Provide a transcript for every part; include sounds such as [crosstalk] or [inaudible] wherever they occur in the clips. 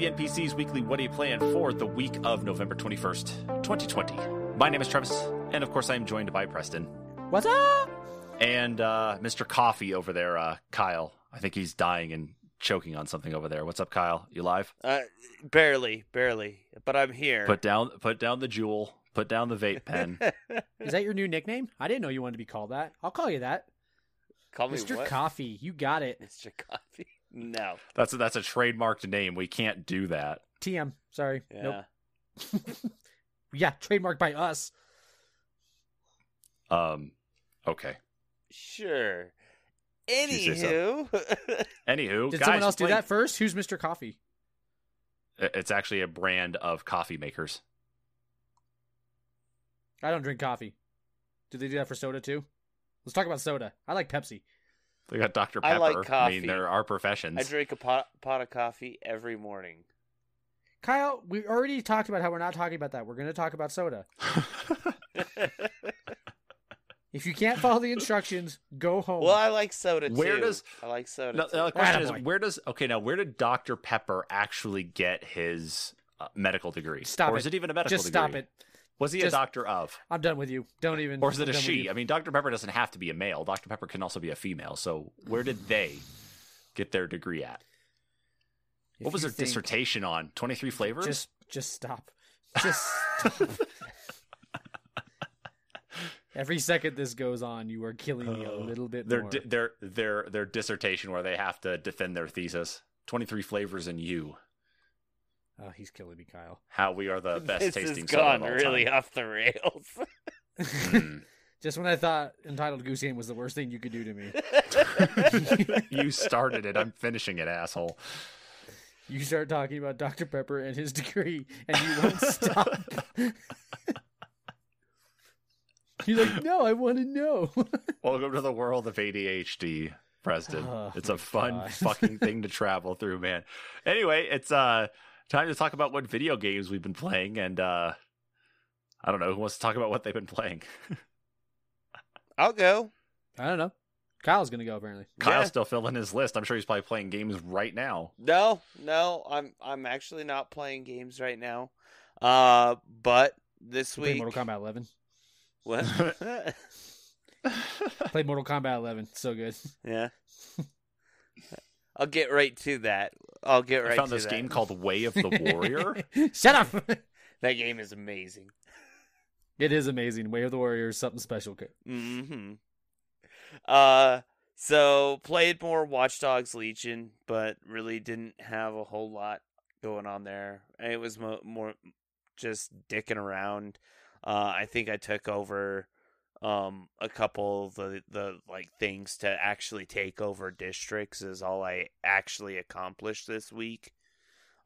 Welcome to the NPC's weekly What Are You Playing for the week of November 21st, 2020. My name is Travis, and of course, I am joined by Preston What's up? and uh, Mr. Coffee over there, uh, Kyle. I think he's dying and choking on something over there. What's up, Kyle? You live? Uh, barely, barely, but I'm here. Put down, put down the Juul. Put down the vape pen. [laughs] Is that your new nickname? I didn't know you wanted to be called that. I'll call you that. Call me Mr. what? Coffee. You got it. Mr. Coffee. No. That's a, that's a trademarked name. We can't do that. TM. Sorry. Yeah. Nope. [laughs] Yeah, trademarked by us. Um, okay. Sure. you say so. Anywho, [laughs] Anywho, Did guys, someone else do playing- that first? Who's Mr. Coffee? It's actually a brand of coffee makers. I don't drink coffee. Do they do that for soda too? Let's talk about soda. I like Pepsi. They got Dr. Pepper. I Pepper. like I coffee. mean, there are professions. I drink a pot, pot of coffee every morning. Kyle, we already talked about how we're not talking about that. We're going to talk about soda. [laughs] [laughs] If you can't follow the instructions, go home. well, I like soda too. Where does- I like soda? No, too. the question is, where does okay now? Where did Dr. Pepper actually get his uh, medical degree? Stop or it. is it even a medical Just degree? stop it. Was he Just- a doctor of, I'm done with you. Don't even. or is it I'm a she? I mean, Dr. Pepper doesn't have to be a male. Dr. Pepper can also be a female. So where did they get their degree at? If what was their dissertation on? Twenty three flavors. Just, just stop. Just stop. [laughs] Every second this goes on, you are killing me a Oh. little bit their more. di- their their their dissertation where they have to defend their thesis. Twenty three flavors in you. Oh, he's killing me, Kyle. How we are the [laughs] best this tasting has gone of really time. off the rails. Mm. [laughs] Just when I thought Untitled Goose Game was the worst thing you could do to me, [laughs] you started it. I'm finishing it, asshole. you start talking about Dr. Pepper and his degree, and you won't stop. You're like, no, I want to know. Welcome to the world of ADHD, Preston. Oh, it's a fun God. fucking thing to travel through, man. Anyway, it's uh time to talk about what video games we've been playing and uh I don't know who wants to talk about what they've been playing. [laughs] I'll go. I don't know. Kyle's gonna go apparently. Kyle's Yeah. still filling his list. I'm sure he's probably playing games right now. No, no, I'm I'm actually not playing games right now. Uh, but this week, Mortal Kombat 11. what? [laughs] Played Mortal Kombat 11. So good. [laughs] yeah. I'll get right to that. I'll get right to that. I found to this that. game called Way of the [laughs] Warrior. Shut up. [laughs] That game is amazing. it is amazing. Way of the Warrior is something special. Mm-hmm. Uh, so played more Watch Dogs Legion, but really didn't have a whole lot going on there. It was mo- more just dicking around. Uh, I think I took over um a couple of the the like things to actually take over districts is all I actually accomplished this week.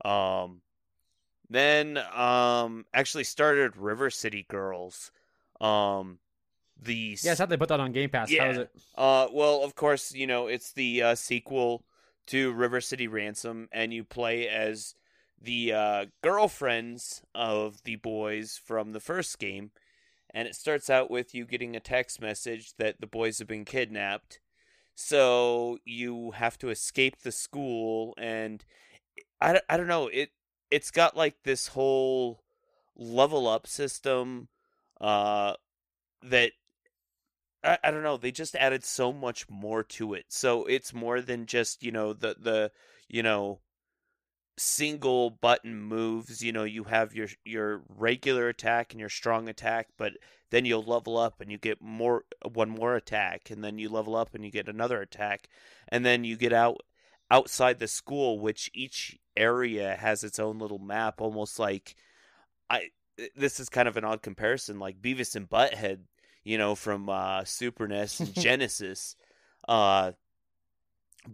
Um then um actually started River City Girls. Um the Yes, how'd they put that on Game Pass? Yeah. is it? uh, well, of course, you know it's the uh, sequel to River City Ransom, and you play as the uh, girlfriends of the boys from the first game, and it starts out with you getting a text message that the boys have been kidnapped. So you have to escape the school, and I, I don't know it. It's got like this whole level up system, uh, that I, I don't know. They just added so much more to it. So it's more than just you know the the you know single button moves. You know you have your your regular attack and your strong attack, but then you'll level up and you get more one more attack, and then you level up and you get another attack, and then you get out outside the school, which each area has its own little map, almost like I. This is kind of an odd comparison, like Beavis and Butthead you know, from uh, Super NES and [laughs] Genesis. Uh,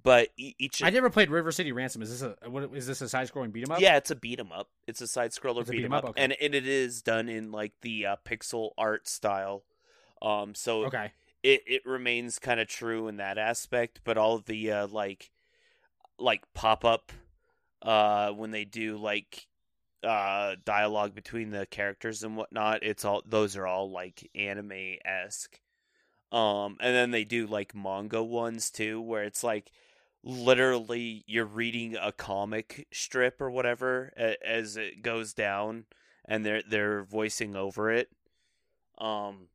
but each, I never played River City Ransom. Is this a what is this a side scrolling beat 'em up? yeah, it's a beat 'em up. It's a side scroller beat 'em up, okay. and, and it is done in like the uh, pixel art style. Um, so Okay. it it remains kind of true in that aspect, but all the uh, like like pop up uh when they do like uh dialogue between the characters and whatnot, it's all those are all like anime esque. Um, and then they do like manga ones too, where it's like literally you're reading a comic strip or whatever as it goes down and they're they're voicing over it. Um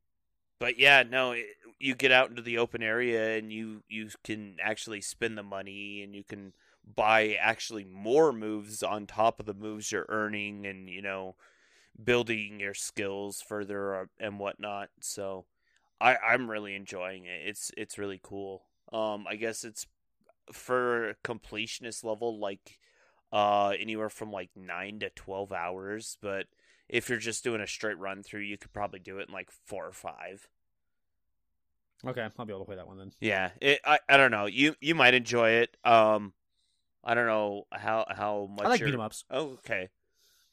but yeah no it, you get out into the open area and you you can actually spend the money and you can buy actually more moves on top of the moves you're earning and you know building your skills further and whatnot. So i i'm really enjoying it. It's it's really cool. Um i guess it's for completionist level like uh anywhere from like 9 to 12 hours but if you're just doing a straight run through you could probably do it in like 4 or 5 Okay, I'll be able to play that one then. yeah it, i i don't know. You you might enjoy it. Um i don't know how how much I like beat 'em ups. oh okay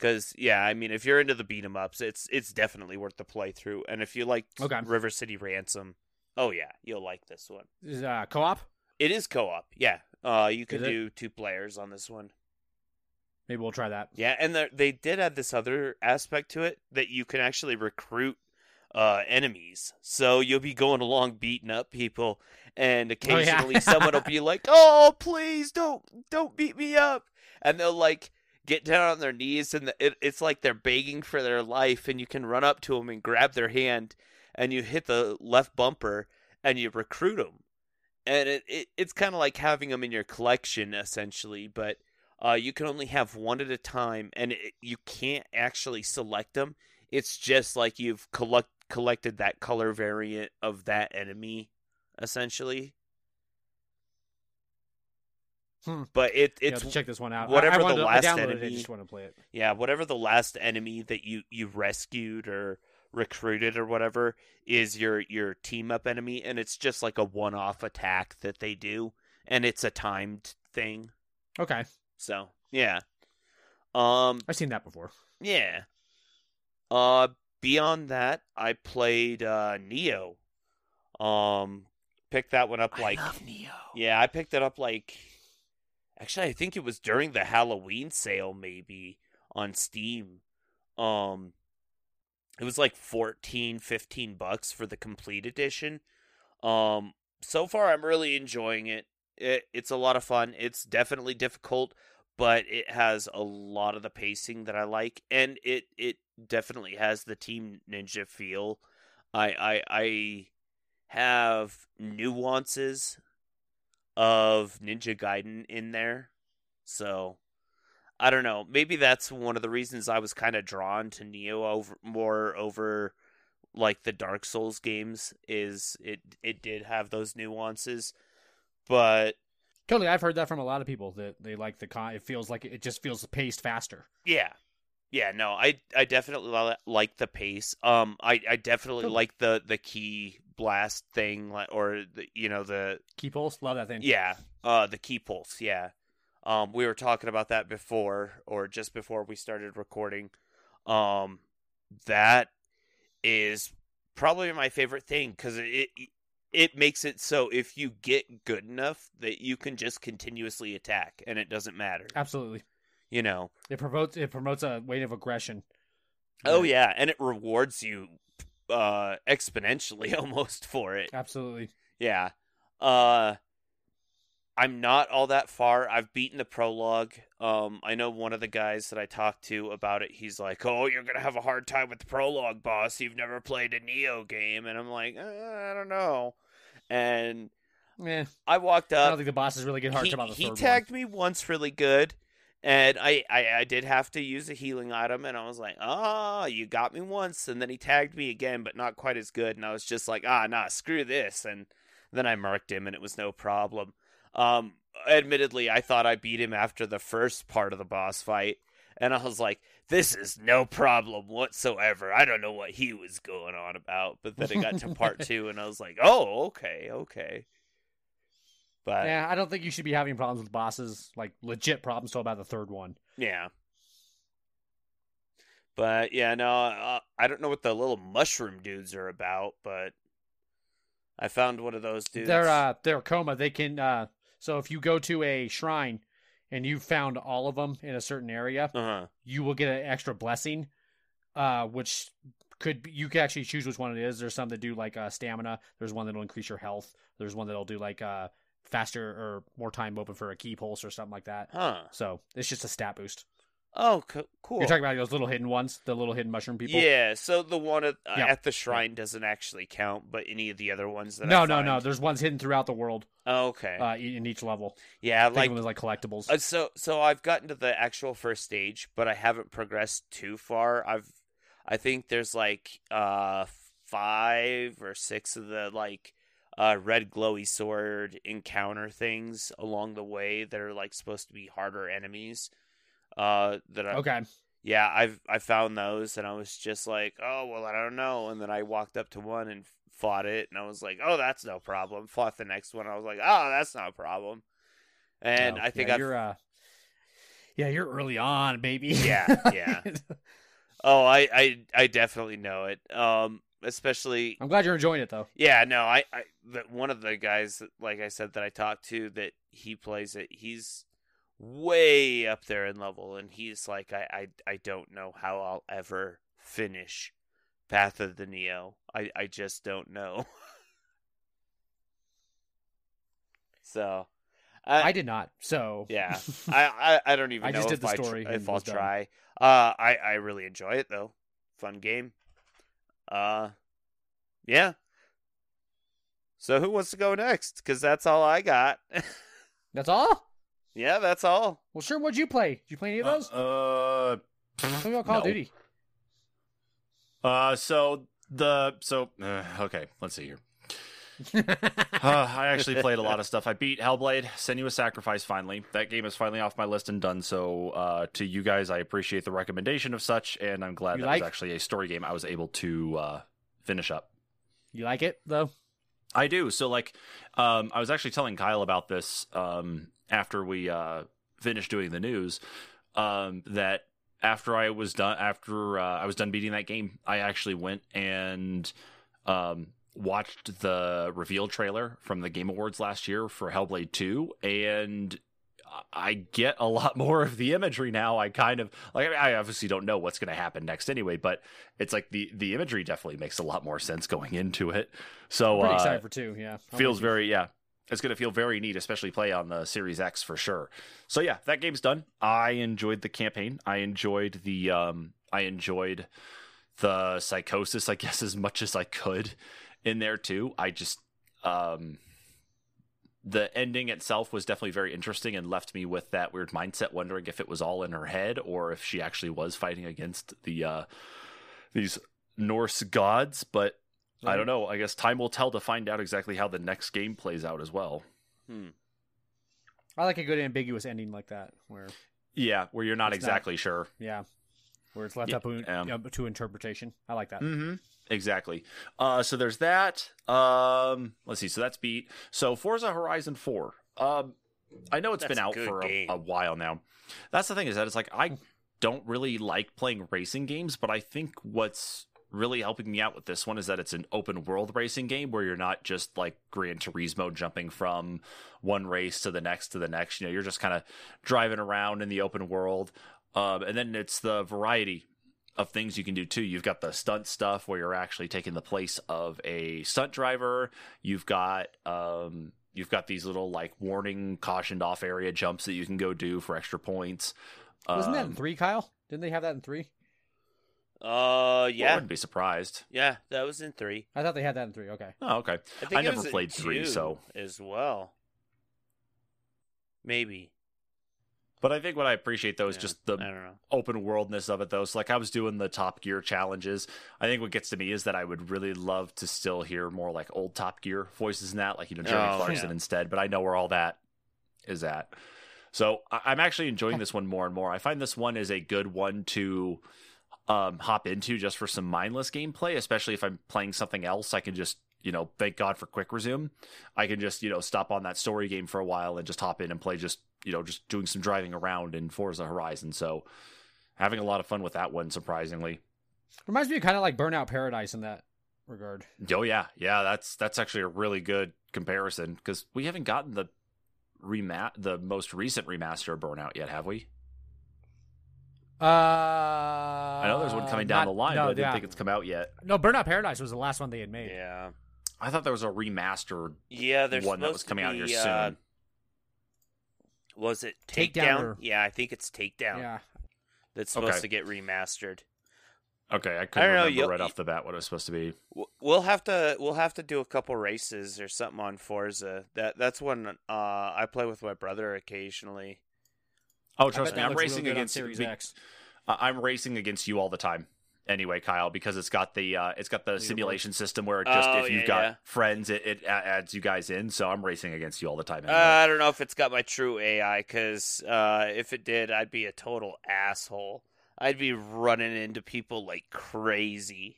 because yeah i mean if you're into the beat 'em ups it's it's definitely worth the playthrough and if you like Okay. river city ransom oh yeah you'll like this one Is uh, co-op? it is co-op yeah uh you can do two players on this one Maybe we'll try that. Yeah, and there- they did add this other aspect to it that you can actually recruit uh, enemies. So you'll be going along beating up people, and occasionally someone will be [laughs] like, "Oh, please don't don't beat me up," and they'll like get down on their knees, and it, it's like they're begging for their life, and you can run up to them and grab their hand, and you hit the left bumper, and you recruit them, and it, it it's kind of like having them in your collection essentially, but uh, you can only have one at a time, and it, you can't actually select them. It's just like you've collect, collected that color variant of that enemy, essentially. Hmm. But it it's to check this one out. Whatever I, the wanted to- last I downloaded it. enemy- I just want to play it. yeah, whatever the last enemy that you you rescued or recruited or whatever is your your team up enemy, and it's just like a one off attack that they do, and it's a timed thing. Okay, So yeah, um, I've seen that before. Yeah. Uh beyond that, I played uh Nioh. Um picked that one up like Nioh. Yeah, I picked it up like Actually, I think it was during the Halloween sale maybe on Steam. Um it was like 14 15 bucks for the complete edition. Um so far I'm really enjoying it. it. It's a lot of fun. It's definitely difficult, but it has a lot of the pacing that I like and it it definitely has the Team Ninja feel. I I I have nuances of Ninja Gaiden in there. So I don't know. Maybe that's one of the reasons I was kind of drawn to Nioh over more over like the Dark Souls games is it it did have those nuances. But Totally, I've heard that from a lot of people that they like the con. It feels like it just feels paced faster. yeah. Yeah, no, I I definitely like the pace. Um I I definitely Cool. like the the key blast thing like or the you know the Ki pulse, love that thing. Yeah, uh, the Ki pulse. Yeah, um, we were talking about that before, or just before we started recording. Um, that is probably my favorite thing because it it makes it so if you get good enough that you can just continuously attack and it doesn't matter. absolutely. You know. It promotes it promotes a weight of aggression. Oh yeah, and it rewards you uh exponentially [laughs] almost for it. absolutely. Yeah. Uh I'm not all that far. I've beaten the prologue. Um I know one of the guys that I talked to about it, he's like, "Oh, you're going to have a hard time with the prologue, boss. You've never played a Nioh game." And I'm like, uh, "I don't know." And Eh, I walked up. I don't think the boss is really get hard he, to about the he tagged me once really good and I, I i did have to use a healing item and i was like ah you got me once and then he tagged me again but not quite as good and i was just like ah nah screw this and then i marked him and it was no problem. Um admittedly i thought i beat him after the first part of the boss fight and i was like this is no problem whatsoever. I don't know what he was going on about. But then it got to part [laughs] two and i was like oh okay okay but. Yeah, I don't think you should be having problems with bosses, like legit problems till about the third one. Yeah. But yeah, no, uh, I don't know what the little mushroom dudes are about, but I found one of those dudes. They're uh they're Kodama. They can uh so if you go to a shrine and you found all of them in a certain area, uh-huh. you will get an extra blessing, uh, which could be, you can actually choose which one it is. There's some that do like uh, stamina. There's one that'll increase your health. There's one that'll do like uh, faster or more time open for a Ki pulse or something like that. Huh. So it's just a stat boost. Oh, co- cool. You're talking about those little hidden ones, the little hidden mushroom people. Yeah, so the one at, uh, Yeah. at the shrine doesn't actually count, but any of the other ones that No, I no, find... no. There's ones hidden throughout the world Oh, okay. uh, in each level. yeah, Think like of them like collectibles. Uh, so so I've gotten to the actual first stage, but I haven't progressed too far. I've I think there's like uh five or six of the like uh red glowy sword encounter things along the way that are like supposed to be harder enemies. Uh that I okay. yeah, I've I found those and I was just like, "Oh, well, I don't know." And then I walked up to one and fought it and I was like, "Oh, that's no problem." Fought the next one. I was like, "Oh, that's not a problem." And Oh, I think yeah, I've you're uh, yeah, you're early on, baby. Yeah, yeah. [laughs] Oh, I, I, I definitely know it. Um, especially, I'm glad you're enjoying it though. yeah, no, I, I, that one of the guys, that, like I said, that I talked to, that he plays it. He's way up there in level, and he's like, I, I, I don't know how I'll ever finish Path of the Nioh. I, I just don't know. [laughs] so, I, I did not. So yeah, [laughs] I, I, I don't even I know just if did the I tr- story if I'll done. try. Uh, I I really enjoy it though. Fun game. Uh, yeah. So who wants to go next? Because that's all I got. [laughs] that's all. yeah, that's all. Well, sure. What'd you play? Did you play any of those? Uh, Tell me about Call of. Duty. Uh, so the so uh, okay, let's see here. Uh, I actually played a lot of stuff. I beat Hellblade, Senua's Sacrifice finally. That game is finally off my list and done. So, uh, to you guys, I appreciate the recommendation of such, and I'm glad You that like? was actually a story game I was able to uh, finish up. you like it though? I do. So like um I was actually telling Kyle about this um after we uh finished doing the news um that after I was done after uh, I was done beating that game, I actually went and um watched the reveal trailer from the Game Awards last year for Hellblade 2 and I get a lot [laughs] more of the imagery now. I kind of like. I obviously don't know what's going to happen next anyway, but it's like the the imagery definitely makes a lot more sense going into it. So Pretty uh, excited for two. Yeah. I'm feels very yeah it's going to feel very neat especially play on the series x for sure so yeah that game's done i enjoyed the campaign i enjoyed the um i enjoyed the psychosis i guess as much as i could in there too i just um the ending itself was definitely very interesting and left me with that weird mindset wondering if it was all in her head or if she actually was fighting against the uh these norse gods but I don't know. I guess time will tell to find out exactly how the next game plays out as well. Hmm. I like a good ambiguous ending like that, where Yeah, where you're not It's not- exactly sure. yeah, where it's left Yeah, up to, um, up to interpretation. I like that. Mm-hmm. Exactly. Uh, so there's that. Um, let's see. So that's beat. So Forza Horizon Four. Um, I know it's That's been out good for a, a while now. That's the thing is that it's like I don't really like playing racing games, but I think what's really helping me out with this one is that it's an open world racing game where you're not just like Gran Turismo jumping from one race to the next to the next. You know, you're just kind of driving around in the open world. Um, and then it's the variety of things you can do too. You've got the stunt stuff where you're actually taking the place of a stunt driver. You've got um, you've got these little like warning, cautioned off area jumps that you can go do for extra points. Wasn't that in Um, three, Kyle? Didn't they have that in three? Uh, yeah. I wouldn't be surprised. yeah, that was in three. I thought they had that in three. Okay. Oh, okay. I think I it never was in played three, two so- as well. Maybe. But I think what I appreciate though is Yeah, just the I don't know. open worldness of it though. So like I was doing the Top Gear challenges. I think what gets to me is that I would really love to still hear more like old Top Gear voices in that, like you know Jeremy Oh, Clarkson yeah. instead. But I know where all that is at. So I- I'm actually enjoying this one more and more. I find this one is a good one to um, hop into just for some mindless gameplay, especially if I'm playing something else. I can just you know thank God for Quick Resume. I can just you know stop on that story game for a while and just hop in and play just you know just doing some driving around in Forza Horizon. So having a lot of fun with that one, surprisingly. Reminds me of kind of like Burnout Paradise in that regard. Oh yeah, yeah. That's that's actually a really good comparison because we haven't gotten the remat the most recent remaster of Burnout yet, have we? Uh, I I know there's one coming down the line, no, but I didn't yeah. think it's come out yet. No, Burnout Paradise was the last one they had made. Yeah. I thought there was a remastered Yeah, there's one that was supposed to coming out here be, soon. Was it Takedown Takedown? or- Yeah, I think it's Takedown Yeah. that's supposed Okay. to get remastered. okay, I I couldn't don't know, remember you'll- right off the bat what it was supposed to be. We'll have to we'll have to do a couple races or something on Forza. That that's one uh, I play with my brother occasionally. Oh, trust me, I'm looks real racing good on against Series be- X. I- I'm racing against you all the time. Anyway, Kyle, because it's got the uh, it's got the simulation system where it just Oh, if you've yeah, got yeah. friends, it, it adds you guys in. So I'm racing against you all the time. Uh, I don't know if it's got my true AI because uh, if it did, I'd be a total asshole. I'd be running into people like crazy.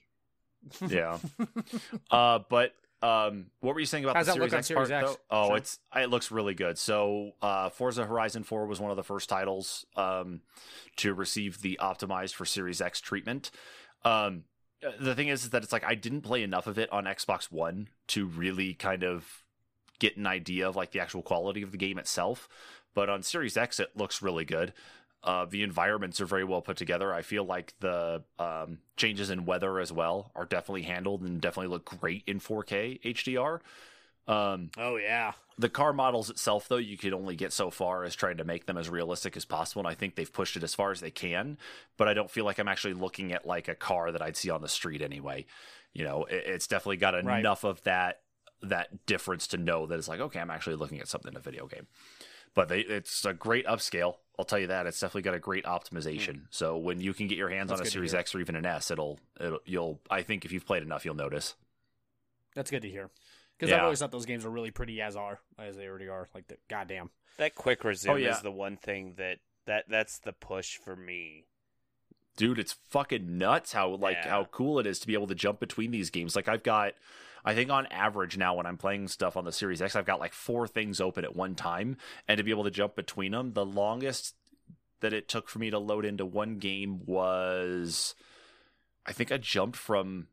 yeah. [laughs] Uh, but um, what were you saying about How's the Series X Series part? X? Oh, Sure. it's it looks really good. So uh, Forza Horizon 4 was one of the first titles um, to receive the optimized for Series X treatment. Um, the thing is, is that it's like I didn't play enough of it on Xbox One to really kind of get an idea of like the actual quality of the game itself. But on Series X, it looks really good. Uh, the environments are very well put together. I feel like the um, changes in weather as well are definitely handled and definitely look great in 4K HDR. Um, Oh yeah. the car models itself, though, you could only get so far as trying to make them as realistic as possible. And I think they've pushed it as far as they can. But I don't feel like I'm actually looking at like a car that I'd see on the street anyway. You know, it, it's definitely got Right. enough of that that difference to know that it's like, okay, I'm actually looking at something in a video game. But they, it's a great upscale. I'll tell you that. It's definitely got a great optimization. Hmm. So when you can get your hands That's on a Series. X or even an S, it'll, it'll, you'll. I think if you've played enough, you'll notice. That's good to hear. Because I've always thought those games are really pretty as are as they already are. Like the goddamn. That quick resume Oh, yeah. is the one thing that that that's the push for me. dude it's fucking nuts how like Yeah. how cool it is to be able to jump between these games like i've got i think on average now when i'm playing stuff on the series x i've got like four things open at one time and to be able to jump between them the longest that it took for me to load into one game was i think i jumped from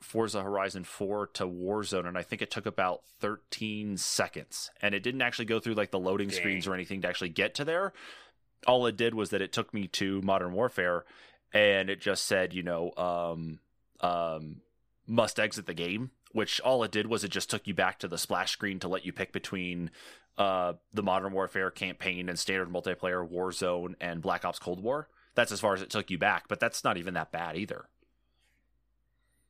Forza Horizon 4 to Warzone, and I think it took about 13 seconds. And it didn't actually go through like the loading screens or anything to actually get to there all it did was that it took me to Modern Warfare, and it just said, you know, um, um, must exit the game. Which all it did was it just took you back to the splash screen to let you pick between uh, the Modern Warfare campaign and standard multiplayer, Warzone, and Black Ops Cold War. That's as far as it took you back, but that's not even that bad either.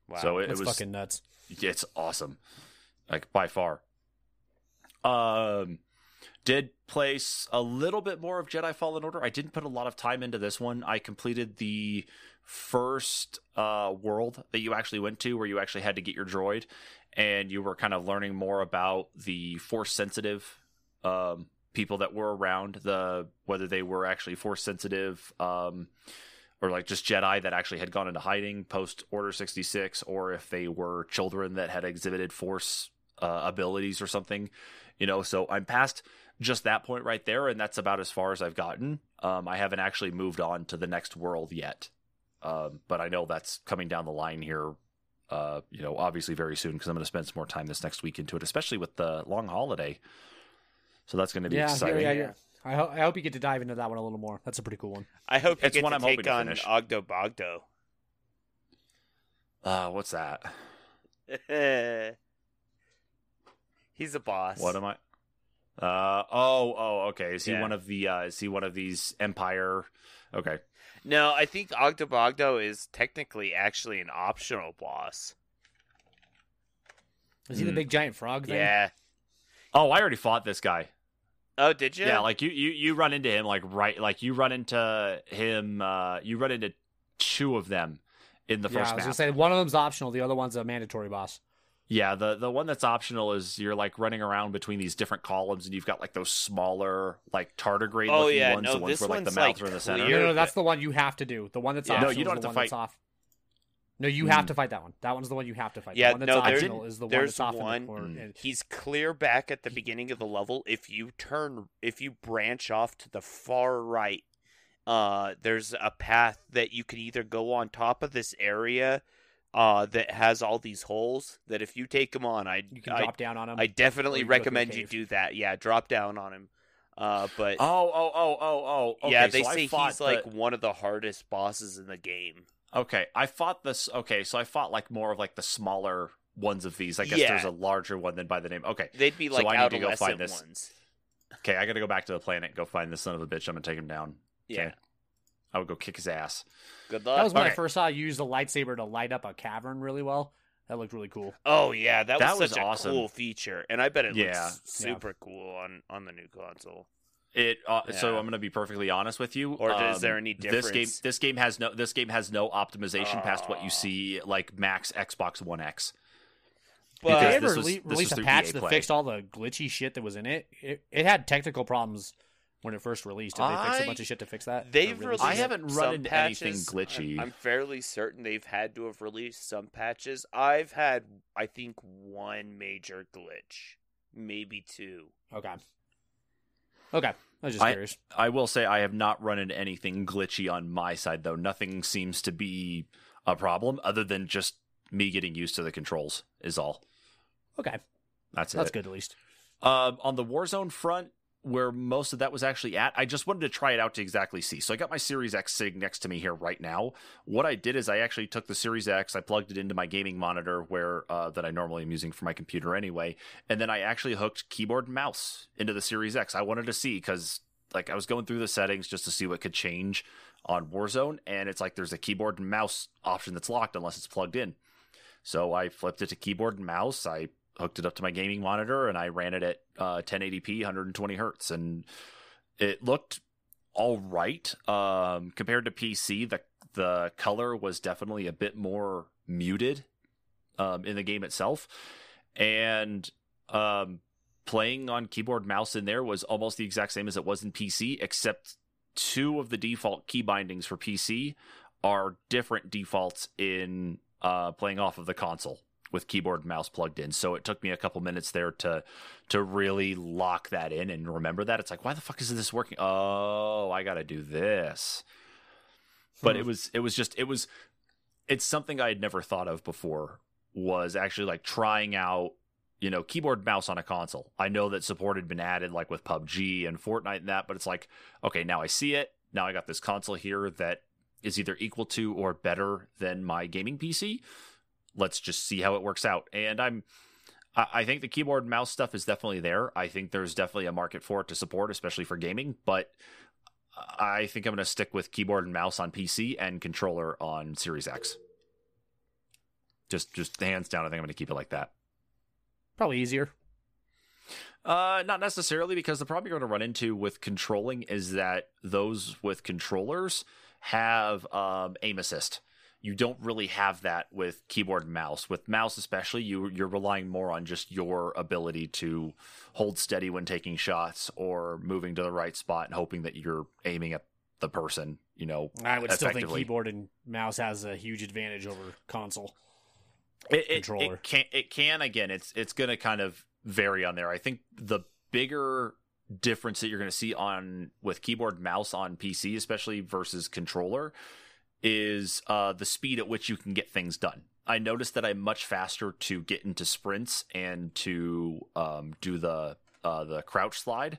Wow. So it, it That's was fucking nuts. it's awesome like by far um did place a little bit more of jedi fallen order i didn't put a lot of time into this one i completed the first uh world that you actually went to where you actually had to get your droid and you were kind of learning more about the force sensitive um people that were around the whether they were actually force sensitive um or like just Jedi that actually had gone into hiding post Order 66, or if they were children that had exhibited Force uh, abilities or something, you know. So I'm past just that point right there, and that's about as far as I've gotten. Um, I haven't actually moved on to the next world yet, um, but I know that's coming down the line here. Uh, you know, obviously very soon because I'm going to spend some more time this next week into it, especially with the long holiday. So that's going to be Yeah, yeah, exciting. yeah, yeah. I, ho- I hope you get to dive into that one a little more. That's a pretty cool one. I hope you It's get one to I'm hoping take to on finish. Ogdo Bogdo. Uh, what's that? [laughs] He's a boss. What am I? Uh oh oh okay. Is he Yeah. one of the? uh Is he one of these Empire? Okay. No, I think Ogdo Bogdo is technically actually an optional boss. Is he the Hmm. big giant frog thing? Yeah. Oh, I already fought this guy. Oh, did you? Yeah, like you you you run into him like right like you run into him. uh You run into two of them in the Yeah, first I was map. gonna say one of them's optional, the other one's a mandatory boss. Yeah, the the one that's optional is you're like running around between these different columns, and you've got like those smaller like tardigrade Oh, yeah, ones, no, the ones this where like the one's, mouths like, are in the center. clear. No, no, but- that's the one you have to do. The one that's Yeah. optional. No, you don't is have to fight- off. No, you Hmm. have to fight that one. That one's the one you have to fight. Yeah, the one that's no, there- optional is the one there's that's off one- in the. Mm. and- He's clear back at the beginning of the level. If you turn, if you branch off to the far right, uh, there's a path that you can either go on top of this area, uh, that has all these holes. That if you take them on, I, You can I, drop down on him. I definitely you go through a recommend you do that. Yeah, drop down on him. Uh, but Oh oh oh oh oh. Okay, yeah, they so say fought he's like one of the hardest bosses in the game. Okay, I fought this. Okay, so I fought like more of like the smaller ones of these. I guess Yeah. there's a larger one than by the name. Okay, They'd be So like I need to go find this. ones. okay, I got to go back to the planet go find this son of a bitch. I'm gonna take him down. Yeah. Okay. I would go kick his ass. Good That was when I first saw you use the lightsaber to light up a cavern really well. That looked really cool. Oh yeah, that, That was was such a awesome. cool feature, and I bet it Yeah. looks super cool on on the new console. It. Uh, So I'm gonna be perfectly honest with you. Or is Um, there any This game. difference? This game has no. This game has no optimization past what you see like max Xbox One X. But they ever this was- rele- this release was a patch EA that Play. fixed all the glitchy shit that was in it? It, it had technical problems when it first released. Did they fix a bunch of shit to fix that? they've released. I haven't run some into anything glitchy. I'm, I'm fairly certain they've had to have released some patches. I've had, I think, one major glitch, maybe two. Okay. Okay. I was just I- curious. I will say I have not run into anything glitchy on my side though. Nothing seems to be a problem other than just me getting used to the controls is all. Okay. That's, That's it. good at least. Um, on the Warzone front, where most of that was actually at, I just wanted to try it out to exactly see. So I got my Series X sitting next to me here right now. What I did is I actually took the Series X, I plugged it into my gaming monitor where uh, that I normally am using for my computer anyway, and then I actually hooked keyboard and mouse into the Series X. I wanted to see because like I was going through the settings just to see what could change on Warzone, and it's like there's a keyboard and mouse option that's locked unless it's plugged in. So I flipped it to keyboard and mouse. I hooked it up to my gaming monitor and I ran it at uh, 1080p, 120 hertz, and it looked all right um, compared to PC. The the color was definitely a bit more muted um, in the game itself, and um, playing on keyboard mouse in there was almost the exact same as it was in PC, except two of the default key bindings for PC are different defaults in uh, playing off of the console with keyboard and mouse plugged in. So it took me a couple minutes there to to really lock that in and remember that. It's like, why the fuck is this working? Oh, I got to do this. But Hmm. it was it was just it was it's something I had never thought of before was actually like trying out you know keyboard mouse on a console. I know that support had been added like with PUBG and Fortnite and that, but it's like okay, now I see it. Now I got this console here that is either equal to or better than my gaming PC. Let's just see how it works out. And I'm I think the keyboard and mouse stuff is definitely there. I think there's definitely a market for it to support, especially for gaming. But I think I'm going to stick with keyboard and mouse on PC and controller on Series X. Just, just hands down. I think I'm going to keep it like that. Probably easier. Uh, not necessarily because the problem you're going to run into with controlling is that those with controllers have um, aim assist. You don't really have that with keyboard and mouse. With mouse, especially, you you're relying more on just your ability to hold steady when taking shots or moving to the right spot and hoping that you're aiming at the person. You know, I would still think keyboard and mouse has a huge advantage over console. it, it, controller. It can it can again. It's it's going to kind of vary on there. I think the bigger difference that you're going to see on with keyboard mouse on PC, especially versus controller, is uh, the speed at which you can get things done. I noticed that I'm much faster to get into sprints and to um, do the uh, the crouch slide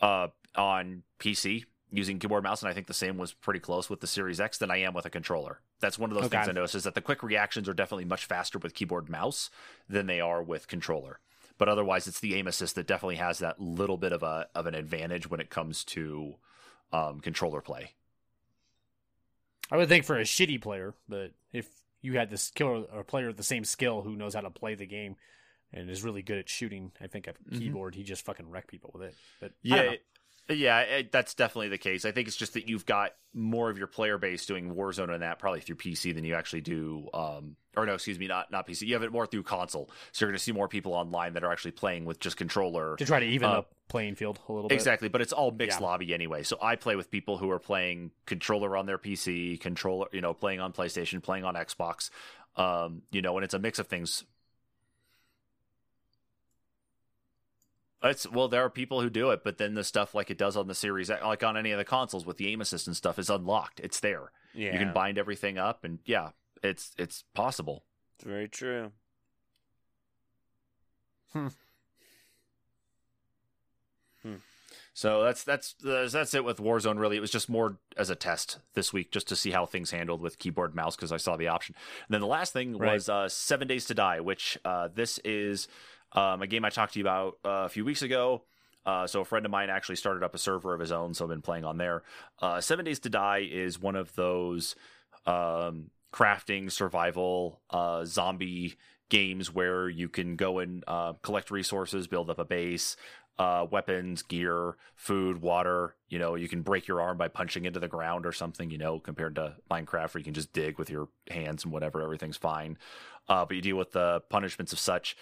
uh, on PC using keyboard mouse, and I think the same was pretty close with the Series X than I am with a controller. That's one of those Okay. things I noticed is that the quick reactions are definitely much faster with keyboard mouse than they are with controller. But otherwise, it's the aim assist that definitely has that little bit of a of an advantage when it comes to um, controller play. I would think for a shitty player, but if you had this killer or player with the same skill who knows how to play the game and is really good at shooting, I think a Mhm. keyboard he just fucking wreck people with it. But Yeah, don't know. it- yeah, it, that's definitely the case. I think it's just that you've got more of your player base doing Warzone and that probably through PC than you actually do. Um, or no, excuse me, not not PC. You have it more through console, so you're going to see more people online that are actually playing with just controller. to try to even Uh, up playing field a little bit. Exactly, but it's all mixed Yeah. lobby anyway. So I play with people who are playing controller on their PC, controller, you know, playing on PlayStation, playing on Xbox, um, you know, and it's a mix of things. It's well, there are people who do it, but then the stuff like it does on the series, like on any of the consoles with the aim assist and stuff, is unlocked. It's there. Yeah, You can bind everything up, and yeah, it's it's possible. It's very true. So that's that's that's it with Warzone. Really, it was just more as a test this week, just to see how things handled with keyboard mouse because I saw the option. And then the last thing Right. was uh, Seven Days to Die, which uh, this is um, a game I talked to you about uh, a few weeks ago. Uh, so a friend of mine actually started up a server of his own, so I've been playing on there. Uh, Seven Days to Die is one of those um, crafting survival uh, zombie games where you can go and uh, collect resources, build up a base, uh, weapons, gear, food, water. You know, you can break your arm by punching into the ground or something. You know, compared to Minecraft, where you can just dig with your hands and whatever, everything's fine. Uh, but you deal with the punishments of such.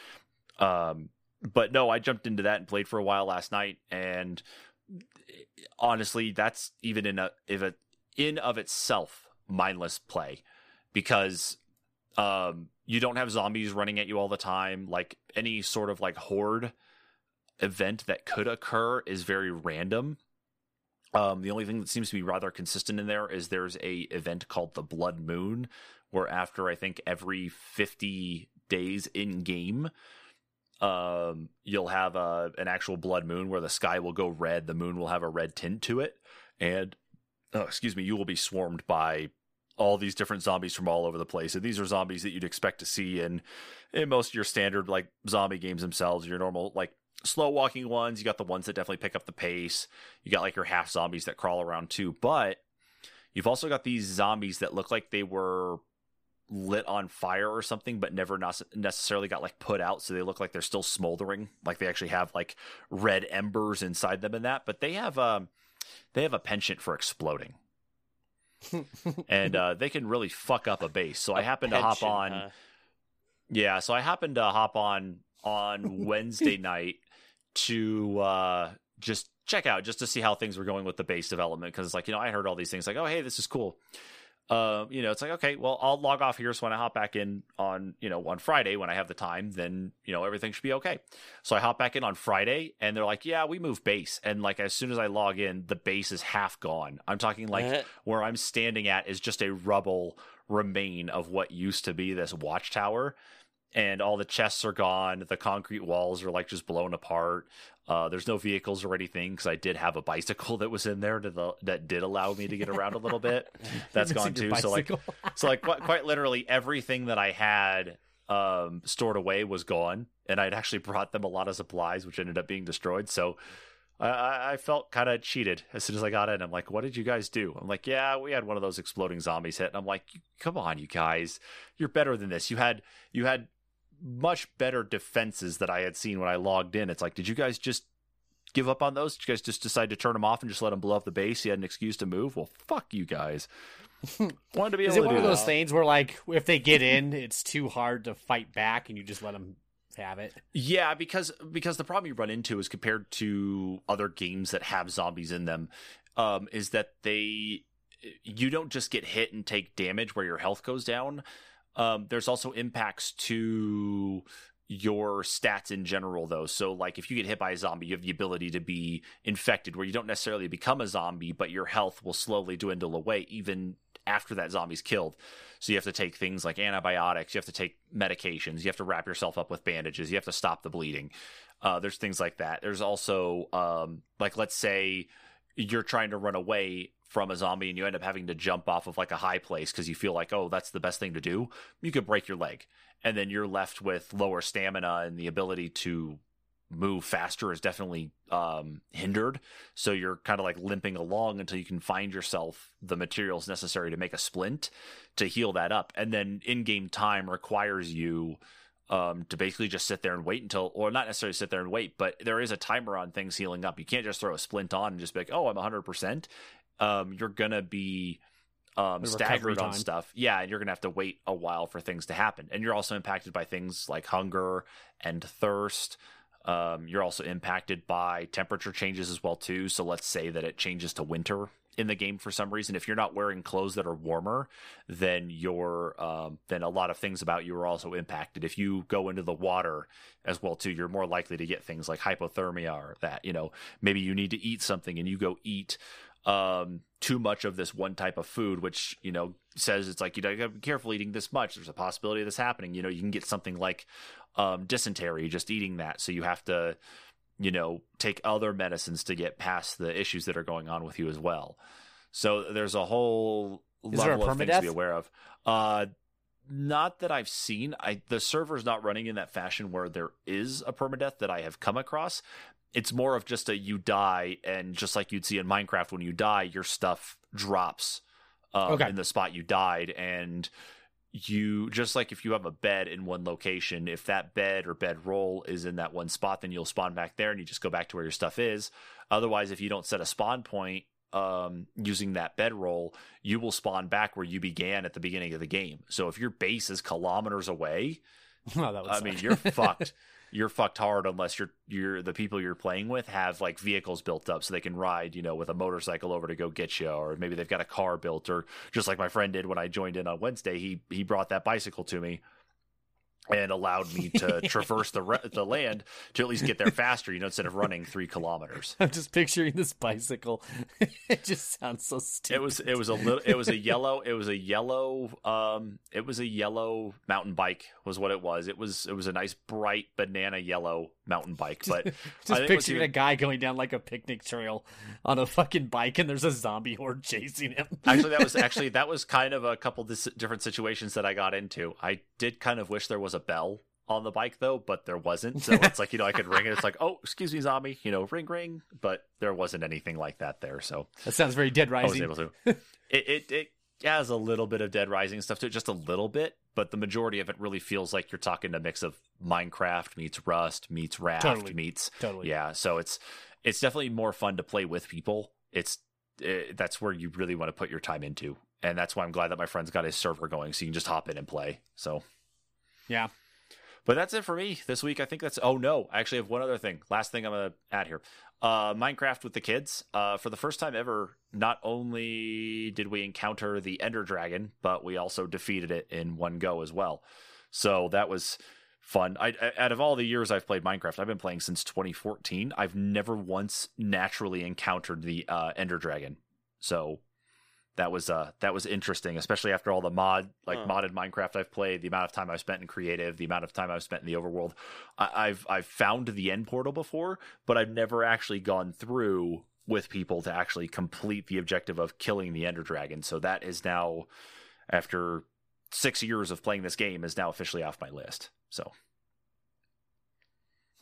Um, but no, I jumped into that and played for a while last night, and honestly, that's even in a if it in of itself mindless play because um you don't have zombies running at you all the time. Like any sort of like horde event that could occur is very random. Um the only thing that seems to be rather consistent in there is there's a event called the blood moon where after i think every 50 days in game um you'll have a an actual blood moon where the sky will go red. The moon will have a red tint to it. And oh, excuse me you will be swarmed by all these different zombies from all over the place. And these are zombies that you'd expect to see in in most of your standard like zombie games themselves your normal like slow walking ones. You got the ones that definitely pick up the pace. You got like your half zombies that crawl around too. But you've also got these zombies that look like they were lit on fire or something, but never nece- necessarily got like put out. So they look like they're still smoldering, like they actually have like red embers inside them and that. But they have um they have a penchant for exploding, [laughs] and uh, they can really fuck up a base. So I happened to hop on. huh? Yeah, so I happened to hop on on [laughs] Wednesday night to uh just check out just to see how things were going with the base development because it's like you know I heard all these things like oh hey this is cool. Uh, you know, it's like okay, well, I'll log off here. So when I hop back in on, you know, on Friday when I have the time, then you know everything should be okay. So I hop back in on Friday, and they're like, "Yeah, we move base." And like as soon as I log in, the base is half gone. I'm talking like Uh-huh. where I'm standing at is just a rubble remain of what used to be this watchtower and all the chests are gone the concrete walls are like just blown apart uh, there's no vehicles or anything because i did have a bicycle [laughs] that was in there to the, that did allow me to get around a little bit [laughs] that's gone too so like [laughs] so like quite, quite literally everything that i had um, stored away was gone and i'd actually brought them a lot of supplies which ended up being destroyed so I- I, I felt kind of cheated as soon as I got in. I'm like, "What did you guys do?" I'm like, "Yeah, we had one of those exploding zombies hit." And I'm like, "Come on, you guys, you're better than this. You had you had much better defenses that I had seen when I logged in. It's like, did you guys just give up on those? Did you guys just decide to turn them off and just let them blow up the base? You had an excuse to move. Well, fuck you guys. [laughs] Wanted to be Is it one of those that. things where, like, if they get in, it's too hard to fight back, and you just let them have it? Yeah, because because the problem you run into is compared to other games that have zombies in them, um, is that they you don't just get hit and take damage where your health goes down. Um, there's also impacts to your stats in general though. So like if you get hit by a zombie you have the ability to be infected where you don't necessarily become a zombie but your health will slowly dwindle away even after that zombie's killed. So you have to take things like antibiotics you have to take medications you have to wrap yourself up with bandages you have to stop the bleeding. Uh, there's things like that. There's also um, like let's say you're trying to run away from a zombie and you end up having to jump off of like a high place because you feel like oh that's the best thing to do you could break your leg and then you're left with lower stamina and the ability to move faster is definitely um, hindered. So you're kind of like limping along until you can find yourself the materials necessary to make a splint to heal that up. And then in game time requires you um, to basically just sit there and wait until, or not necessarily sit there and wait, but there is a timer on things healing up. You can't just throw a splint on and just be like, oh, I'm 100%. Um, you're going to be um, staggered on time. stuff. Yeah, and you're gonna have to wait a while for things to happen, and you're also impacted by things like hunger and thirst. Um, you're also impacted by temperature changes as well too. So let's say that it changes to winter in the game for some reason. If you're not wearing clothes that are warmer, then you're um, then a lot of things about you are also impacted. If you go into the water as well too, you're more likely to get things like hypothermia or that. You know, maybe you need to eat something and you go eat um too much of this one type of food which you know says it's like you gotta be careful eating this much there's a possibility of this happening you know you can get something like um dysentery just eating that so you have to you know, take other medicines to get past the issues that are going on with you as well. So there's a whole Is there a level of things to be aware of. Uh, not that I've seen. I the server's not running in that fashion where there is a permadeath that I have come across. It's more of just a you die, and just like you'd see in Minecraft, when you die, your stuff drops um, Okay. in the spot you died, and you just like if you have a bed in one location, if that bed or bed roll is in that one spot, then you'll spawn back there, and you just go back to where your stuff is. Otherwise, if you don't set a spawn point um, using that bed roll, you will spawn back where you began at the beginning of the game. So if your base is kilometers away, [laughs] Oh, I suck. mean, you're fucked. [laughs] You're fucked hard unless you're you're the people you're playing with have like vehicles built up so they can ride, you know, with a motorcycle over to go get you, or maybe they've got a car built, or just like my friend did when I joined in on Wednesday, he he brought that bicycle to me and allowed me to [laughs] traverse the re- the land to at least get there faster, you know, instead of running three kilometers. [laughs] I'm just picturing this bicycle. [laughs] it just sounds so stupid. It was it was a little it was a yellow it was a yellow um it was a yellow mountain bike was what it was. It was it was a nice bright banana yellow mountain bike, but I just picturing even- a guy going down like a picnic trail on a fucking bike, and there's a zombie horde chasing him. actually that was actually that was kind of a couple different situations that I got into. I did kind of wish there was a bell on the bike though, but there wasn't. So [laughs] it's like you know I could ring it. It's like oh excuse me zombie, you know ring ring, but there wasn't anything like that there. So that sounds very Dead Rising. I was able to. [laughs] it, it it has a little bit of Dead Rising stuff to it, just a little bit, but the majority of it really feels like you're talking a mix of Minecraft meets Rust meets Raft Totally. meets Totally. yeah. So it's it's definitely more fun to play with people. It's eh, that's where you really want to put your time into, and that's why I'm glad that my friend's got his server going, so you can just hop in and play. So Yeah. but that's it for me this week. I think that's. Oh no, I actually have one other thing. Last thing I'm gonna add here. Uh, Minecraft with the kids. Uh, for the first time ever, not only did we encounter the Ender Dragon, but we also defeated it in one go as well. So that was fun. I, I- out of all the years I've played Minecraft, I've been playing since 2014. I've never once naturally encountered the uh, Ender Dragon. So that was uh that was interesting, especially after all the mod like Huh. modded Minecraft I've played, the amount of time I've spent in creative, the amount of time I've spent in the overworld. I, I've I've found the end portal before, but I've never actually gone through with people to actually complete the objective of killing the Ender Dragon. So that is now after six years of playing this game is now officially off my list. So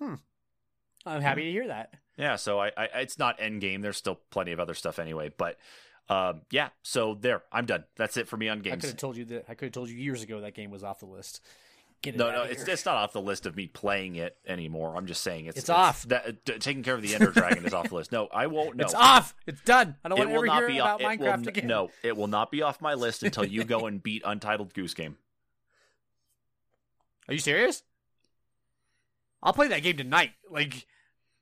Hmm. I'm happy to hear that. yeah, so I, I it's not end game. There's still plenty of other stuff anyway, but um yeah. So there, I'm done. That's it for me on games. I could have told you that. I could have told you years ago that game was off the list. Get it No, no, it's it's not off the list of me playing it anymore. I'm just saying it's It's off. That uh, d- taking care of the Ender Dragon is off the list. No, I won't. No, It's off. It's done. I don't It want to ever not hear be about off. it will Minecraft again. No, it will not be off my list until you go [laughs] and beat Untitled Goose Game. Are you serious? I'll play that game tonight. Like,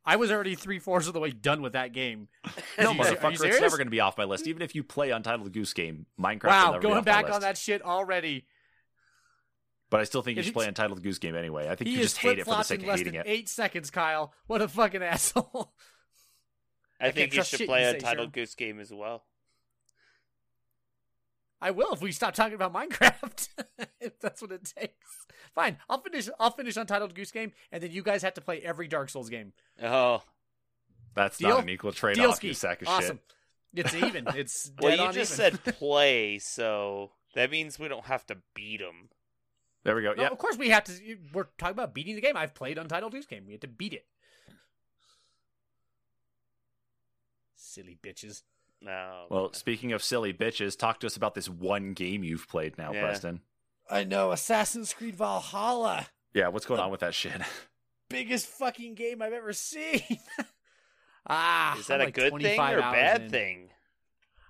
I was already three fourths of the way done with that game. [laughs] No, Are you- are you motherfucker, it's never going to be off my list. Even if you play Untitled Goose Game, Minecraft. will Wow, never be going off my back list. on that shit already. But I still think you should play Untitled Goose Game anyway. I think you just hate it for the sake of less hating than it. eight seconds, Kyle. [laughs] What a fucking [laughs] asshole. I, I think you should play you a say, titled Sharon. goose game as well. I will if we stop talking about Minecraft. [laughs] if that's what it takes. Fine, I'll finish. I'll finish Untitled Goose Game, and then you guys have to play every Dark Souls game. Oh, That's Deal? not an equal trade Deal off, you sack of awesome. shit. It's even. [laughs] It's well, you on just even. said play, so that means we don't have to beat them. There we go. No, yeah. of course we have to. We're talking about beating the game. I've played Untitled Goose Game. We have to beat it. Silly bitches. No. Well, speaking of silly bitches, talk to us about this one game you've played now, Yeah. Preston. I know Assassin's Creed Valhalla, Yeah, what's going on with that shit? [laughs] biggest fucking game I've ever seen. [laughs] ah, is that I'm a like good thing 25 or bad in. thing?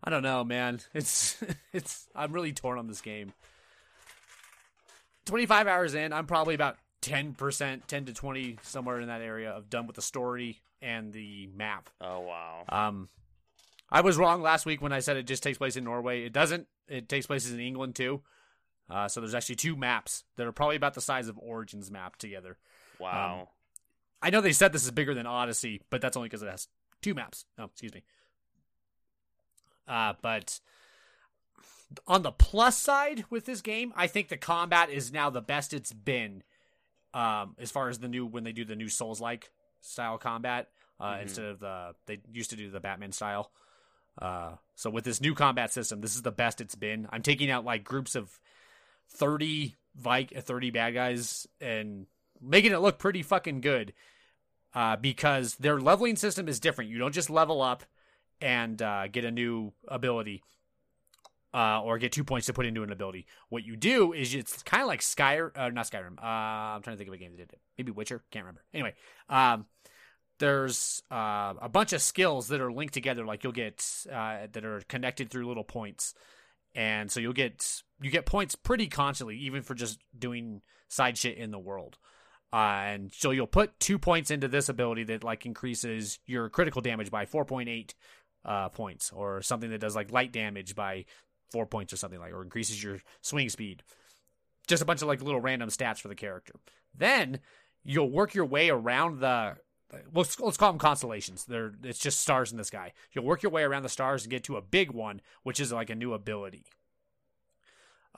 I don't know, man. [laughs] It's it's. I'm really torn on this game. 25 hours in, I'm probably about 10%, 10 to 20 somewhere in that area of done with the story and the map. Oh wow. Um, I was wrong last week when I said it just takes place in Norway. It doesn't. It takes place in England too. Uh, so there's actually two maps that are probably about the size of Origins map together. Wow. I know they said this is bigger than Odyssey, but that's only because it has two maps. Oh, excuse me. Uh, but on the plus side with this game, I think the combat is now the best it's been. Um, as far as the new when they do the new Souls like style combat uh, Mhm. instead of the they used to do the Batman style. Uh, so with this new combat system, this is the best it's been. I'm taking out like groups of thirty Vike, thirty bad guys, and making it look pretty fucking good. Uh, because their leveling system is different. You don't just level up and uh, get a new ability uh, or get two points to put into an ability. What you do is it's kind of like Skyrim, uh, not Skyrim. Uh, I'm trying to think of a game that did it. Maybe Witcher. Can't remember. Anyway, um, there's uh, a bunch of skills that are linked together. Like you'll get uh, that are connected through little points, and so you'll get you get points pretty constantly, even for just doing side shit in the world. Uh, and so you'll put two points into this ability that like increases your critical damage by 4.8 uh, points, or something that does like light damage by four points or something like, or increases your swing speed. Just a bunch of like little random stats for the character. Then you'll work your way around the. Let's, let's call them constellations. They're it's just stars in the sky. You'll work your way around the stars and get to a big one, which is like a new ability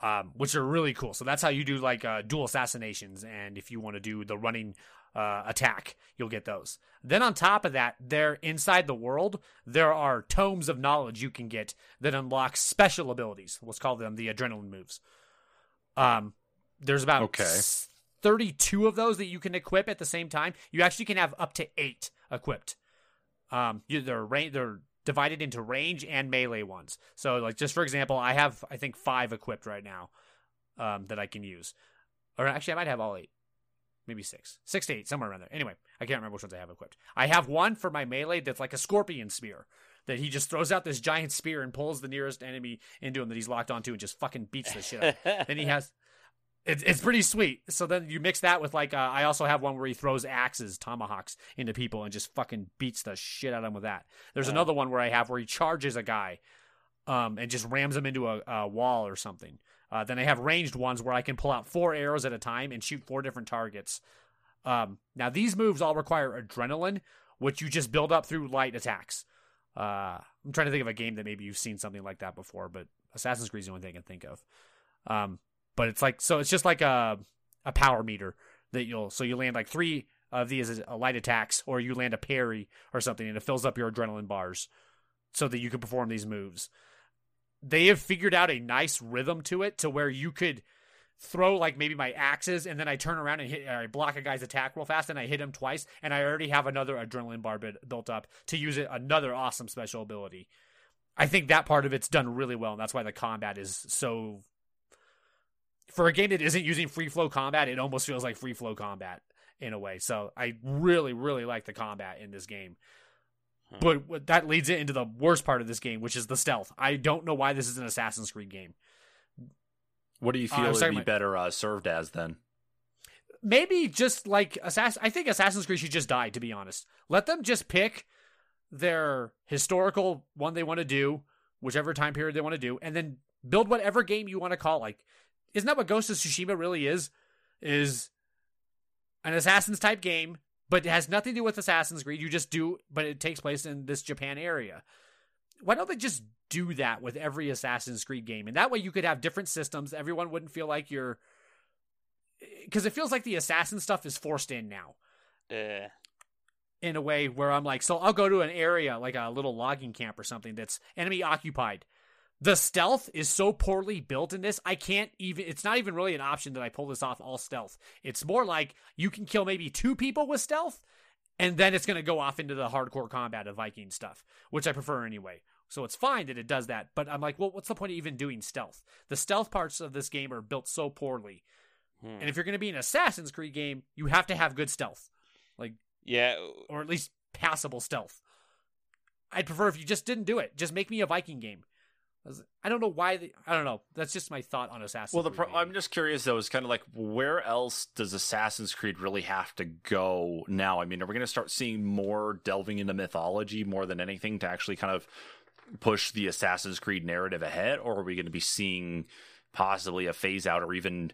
um, which are really cool. So that's how you do like uh, dual assassinations, and if you want to do the running uh, attack, you'll get those. Then on top of that, there inside the world, there are tomes of knowledge you can get that unlock special abilities. Let's call them the adrenaline moves. Um, there's about Okay. s- 32 of those that you can equip at the same time. You actually can have up to eight equipped. Um, they're ra- they're divided into range and melee ones. So, like just for example, I have I think five equipped right now um, that I can use, or actually I might have all eight, maybe six, six to eight, somewhere around there. Anyway, I can't remember which ones I have equipped. I have one for my melee that's like a scorpion spear. That he just throws out this giant spear and pulls the nearest enemy into him that he's locked onto and just fucking beats the shit out. [laughs] then he has it's it's pretty sweet. So then you mix that with like uh, I also have one where he throws axes, tomahawks into people and just fucking beats the shit out of them with that. There's Oh. another one where I have where he charges a guy, um, and just rams him into a, a wall or something. Uh, then I have ranged ones where I can pull out four arrows at a time and shoot four different targets. Um, now these moves all require adrenaline, which you just build up through light attacks. Uh, I'm trying to think of a game that maybe you've seen something like that before, but Assassin's Creed is the only thing I can think of. Um, but it's like so it's just like a a power meter that you'll so you land like three of these light attacks or you land a parry or something and it fills up your adrenaline bars so that you can perform these moves they have figured out a nice rhythm to it to where you could throw like maybe my axes and then I turn around and hit I block a guy's attack real fast and I hit him twice and I already have another adrenaline bar built up to use it another awesome special ability. I think that part of it's done really well and that's why the combat is so for a game that isn't using free flow combat, it almost feels like free flow combat in a way. So I really, really like the combat in this game. Hmm. But that leads it into the worst part of this game, which is the stealth. I don't know why this is an Assassin's Creed game. What do you Uh, feel was it'd be about- better uh, served as then? Maybe just like Assassin. I think Assassin's Creed should just die. To be honest, let them just pick their historical one they want to do, whichever time period they want to do, and then build whatever game you want to call. Like, isn't that what Ghost of Tsushima really is? Is an Assassin's type game, but it has nothing to do with Assassin's Creed. You just do, but it takes place in this Japan area. Why don't they just do that with every Assassin's Creed game? And that way you could have different systems. Everyone wouldn't feel like you're because it feels like the assassin stuff is forced in now Uh, in a way where I'm like, so I'll go to an area like a little logging camp or something that's enemy occupied. The stealth is so poorly built in this, I can't even. It's not even really an option that I pull this off all stealth. It's more like you can kill maybe two people with stealth, and then it's going to go off into the hardcore combat of Viking stuff, which I prefer anyway. So it's fine that it does that, but I'm like, well, what's the point of even doing stealth? The stealth parts of this game are built so poorly. hmm. And if you're going to be an Assassin's Creed game, you have to have good stealth, Like, yeah, or at least passable stealth. I'd prefer if you just didn't do it. Just make me a Viking game. I was- I don't know why. The, I don't know. That's just my thought on Assassin's Well, the Creed. pro- I'm just curious though. Is kind of like where else does Assassin's Creed really have to go now? I mean, are we going to start seeing more delving into mythology more than anything to actually kind of push the Assassin's Creed narrative ahead, or are we going to be seeing possibly a phase out or even?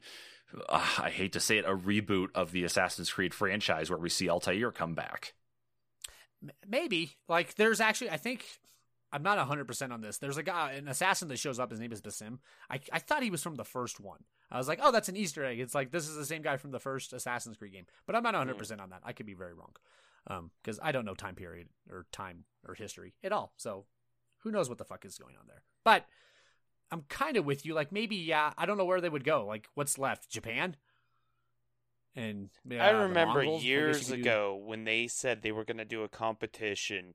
Uh, I hate to say it, a reboot of the Assassin's Creed franchise where we see Altair come back. Maybe like there's actually I think I'm not 100% on this. There's a guy an assassin that shows up his name is Basim. I I thought he was from the first one. I was like, "Oh, that's an easter egg." It's like this is the same guy from the first Assassin's Creed game. But I'm not 100% on that. I could be very wrong. Um, because I don't know time period or time or history at all. So who knows what the fuck is going on there? But I'm kind of with you. Like maybe yeah, I don't know where they would go. Like what's left? Japan. And I remember Mongols? I guess you years ago when they said they were going to do a competition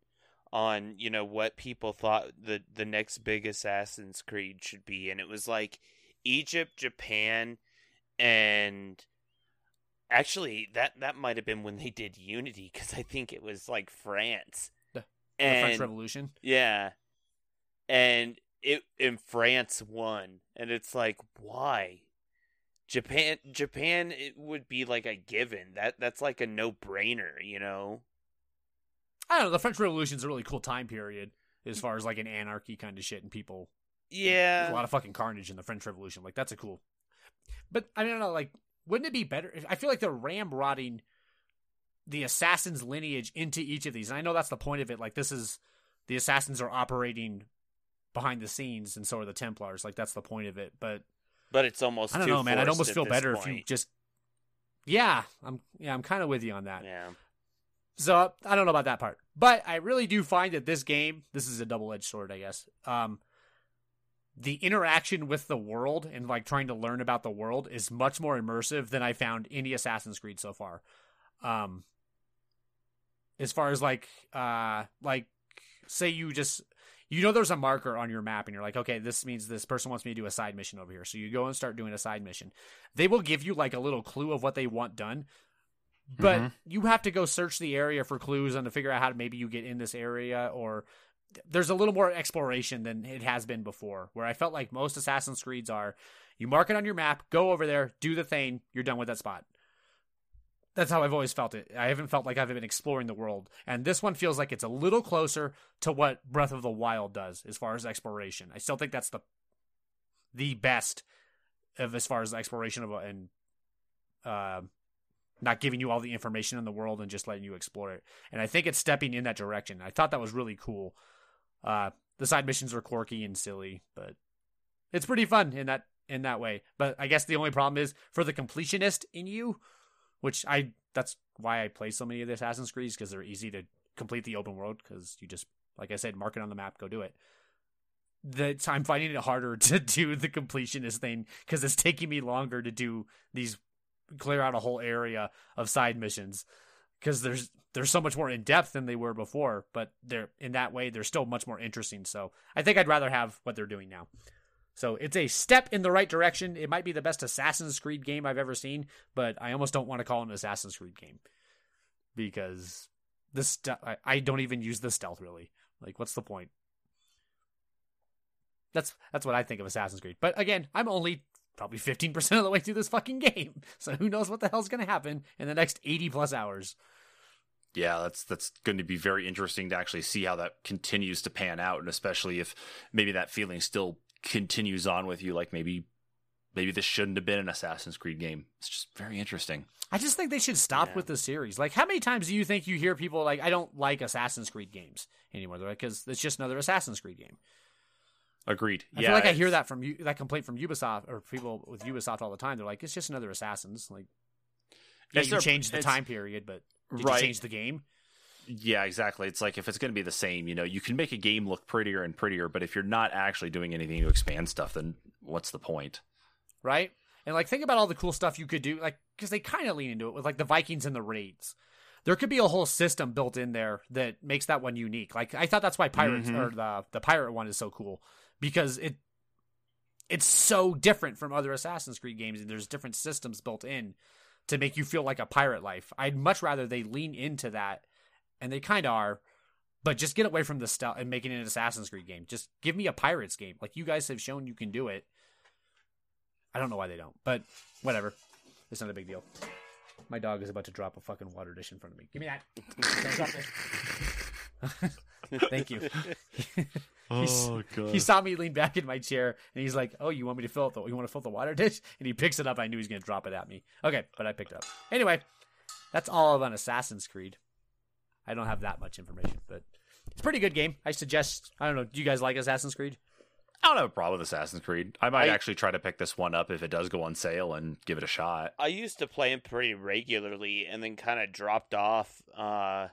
on, you know, what people thought the the next big Assassin's Creed should be and it was like Egypt, Japan, and actually that that might have been when they did Unity cuz I think it was like France. The- the and French Revolution. yeah. And it in France won and it's like why? Japan Japan it would be like a given. That that's like a no-brainer, you know. I don't know. The French Revolution's a really cool time period as far as like an anarchy kind of shit and people. There's a lot of fucking carnage in the French Revolution. Like that's a cool. But I don't know. Like, wouldn't it be better? I feel like they're ramrodding the assassin's lineage into each of these. And I know that's the point of it. Like, this is the assassins are operating behind the scenes, and so are the Templars. Like, that's the point of it. But But it's almost I don't know, man. I'd almost feel better if you just. Yeah, I'm. Yeah, I'm kind of with you on that. Yeah. So I don't know about that part, but I really do find that this game, this is a double edged sword, I guess. Um, the interaction with the world and like trying to learn about the world is much more immersive than I found any Assassin's Creed so far. Um, as far as like, uh, like say you just you know there's a marker on your map and you're like, okay, this means this person wants me to do a side mission over here. So you go and start doing a side mission. They will give you like a little clue of what they want done, but Mhm. you have to go search the area for clues and to figure out how to maybe you get in this area or there's a little more exploration than it has been before where i felt like most assassin's creeds are you mark it on your map go over there do the thing you're done with that spot. That's how i've always felt it. I haven't felt like i've been exploring the world. And this one feels like it's a little closer to what breath of the wild does as far as exploration. I still think that's the the best of as far as exploration of and uh, not giving you all the information in the world and just letting you explore it. And I think it's stepping in that direction. I thought that was really cool. Uh, the side missions are quirky and silly, but it's pretty fun in that in that way. But I guess the only problem is for the completionist in you, which I that's why I play so many of the Assassin's Creeds because they're easy to complete the open world because you just like I said, mark it on the map, go do it. That I'm finding it harder [laughs] to do the completionist thing because it's taking me longer to do these clear out a whole area of side missions because there's there's so much more in depth than they were before but they're in that way they're still much more interesting. So i think i'd rather have what they're doing now. So it's a step in the right direction. It might be the best assassin's creed game i've ever seen but i almost don't want to call it an assassin's creed game because the st- I, I don't even use the stealth really. Like what's the point? That's that's what i think of assassin's creed. But again i'm only probably 15% of the way through this fucking game. [laughs] So who knows what the hell's going to happen in the next 80 plus hours. Yeah, that's that's going to be very interesting to actually see how that continues to pan out, and especially if maybe that feeling still continues on with you. Like maybe maybe this shouldn't have been an Assassin's Creed game. It's just very interesting. I just think they should stop Yeah. with the series. Like, how many times do you think you hear people like, I don't like Assassin's Creed games anymore? They're like, because it's just another Assassin's Creed game. Agreed. I yeah, feel like I hear that from you, that complaint from Ubisoft or people with Ubisoft all the time. They're like, it's just another Assassin's. Like, yeah, you their- changed the time period, but did right. you change the game? Yeah, exactly. It's like if it's going to be the same, you know, you can make a game look prettier and prettier, but if you're not actually doing anything to expand stuff, then what's the point? right? And like, think about all the cool stuff you could do, like, because they kind of lean into it with like the Vikings and the raids. There could be a whole system built in there that makes that one unique. Like, I thought that's why pirates Mhm. or the the pirate one is so cool because it it's so different from other Assassin's Creed games, and there's different systems built in to make you feel like a pirate life. I'd much rather they lean into that, and they kind of are. But just get away from the stealth and making an Assassin's Creed game. Just give me a pirates game. Like you guys have shown you can do it. I don't know why they don't, but whatever. It's not a big deal. My dog is about to drop a fucking water dish in front of me. Give me that. [laughs] [laughs] Don't drop this. Thank you. [laughs] He's- god. He saw me lean back in my chair and he's like, "Oh, you want me to fill it? The, you want to fill the water dish?" And he picks it up. I knew he was going to drop it at me. Okay, but I picked it up. Anyway, that's all of an Assassin's Creed. I don't have that much information, but it's a pretty good game. I suggest. I don't know. Do you guys like Assassin's Creed? I don't have a problem with Assassin's Creed. I might I- actually try to pick this one up if it does go on sale and give it a shot. I used to play him pretty regularly and then kind of dropped off uh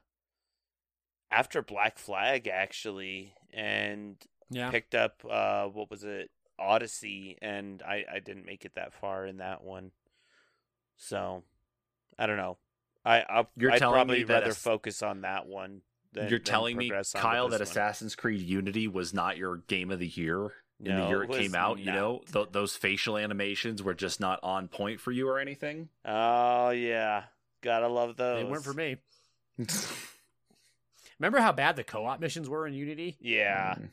after Black Flag actually, and Yeah. picked up uh what was it Odyssey, and I I didn't make it that far in that one. So I don't know. I I'll, You're I'd telling probably me rather Ass- focus on that one. Than, You're telling me, progress on Kyle, that one. Assassin's Creed Unity was not your game of the year in the year it it came was out. You know, Th- those facial animations were just not on point for you or anything. Oh yeah, gotta love those. They weren't for me. [laughs] Remember how bad the co-op missions were in Unity? Yeah, Mm.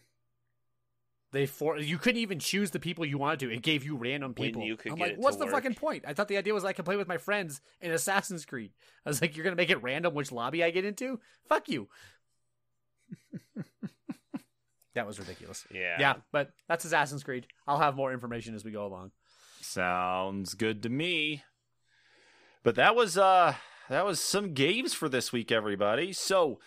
They for you couldn't even choose the people you wanted to. It gave you random When people. you could I'm get like, it to what's the work. fucking point? I thought the idea was I could play with my friends in Assassin's Creed. I was like, you're gonna make it random which lobby I get into? Fuck you. [laughs] that was ridiculous. yeah, Yeah, but that's Assassin's Creed. I'll have more information as we go along. Sounds good to me. But that was uh that was some games for this week, everybody. So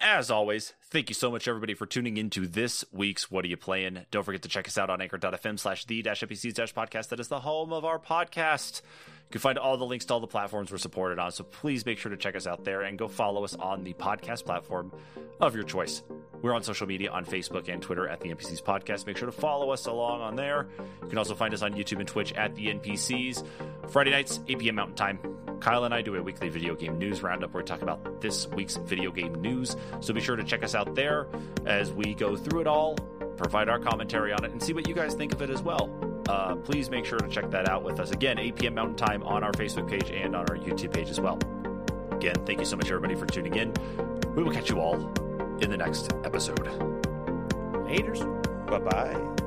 as always, thank you so much everybody for tuning into this week's What Are You Playing? Don't forget to check us out on anchor.fm slash the dash NPCs dash podcast. That is the home of our podcast. You can find all the links to all the platforms we're supported on, so please make sure to check us out there and go follow us on the podcast platform of your choice. We're on social media on Facebook and Twitter at the NPCs Podcast. Make sure to follow us along on there. You can also find us on YouTube and Twitch at the NPCs. Friday nights, 8 p.m. Mountain Time. Kyle and I do a weekly video game news roundup where we talk about this week's video game news. So be sure to check us out there as we go through it all, provide our commentary on it, and see what you guys think of it as well. Uh, please make sure to check that out with us again, 8 p.m. Mountain Time on our Facebook page and on our YouTube page as well. Again, thank you so much, everybody, for tuning in. We will catch you all in the next episode. Haters. Bye bye.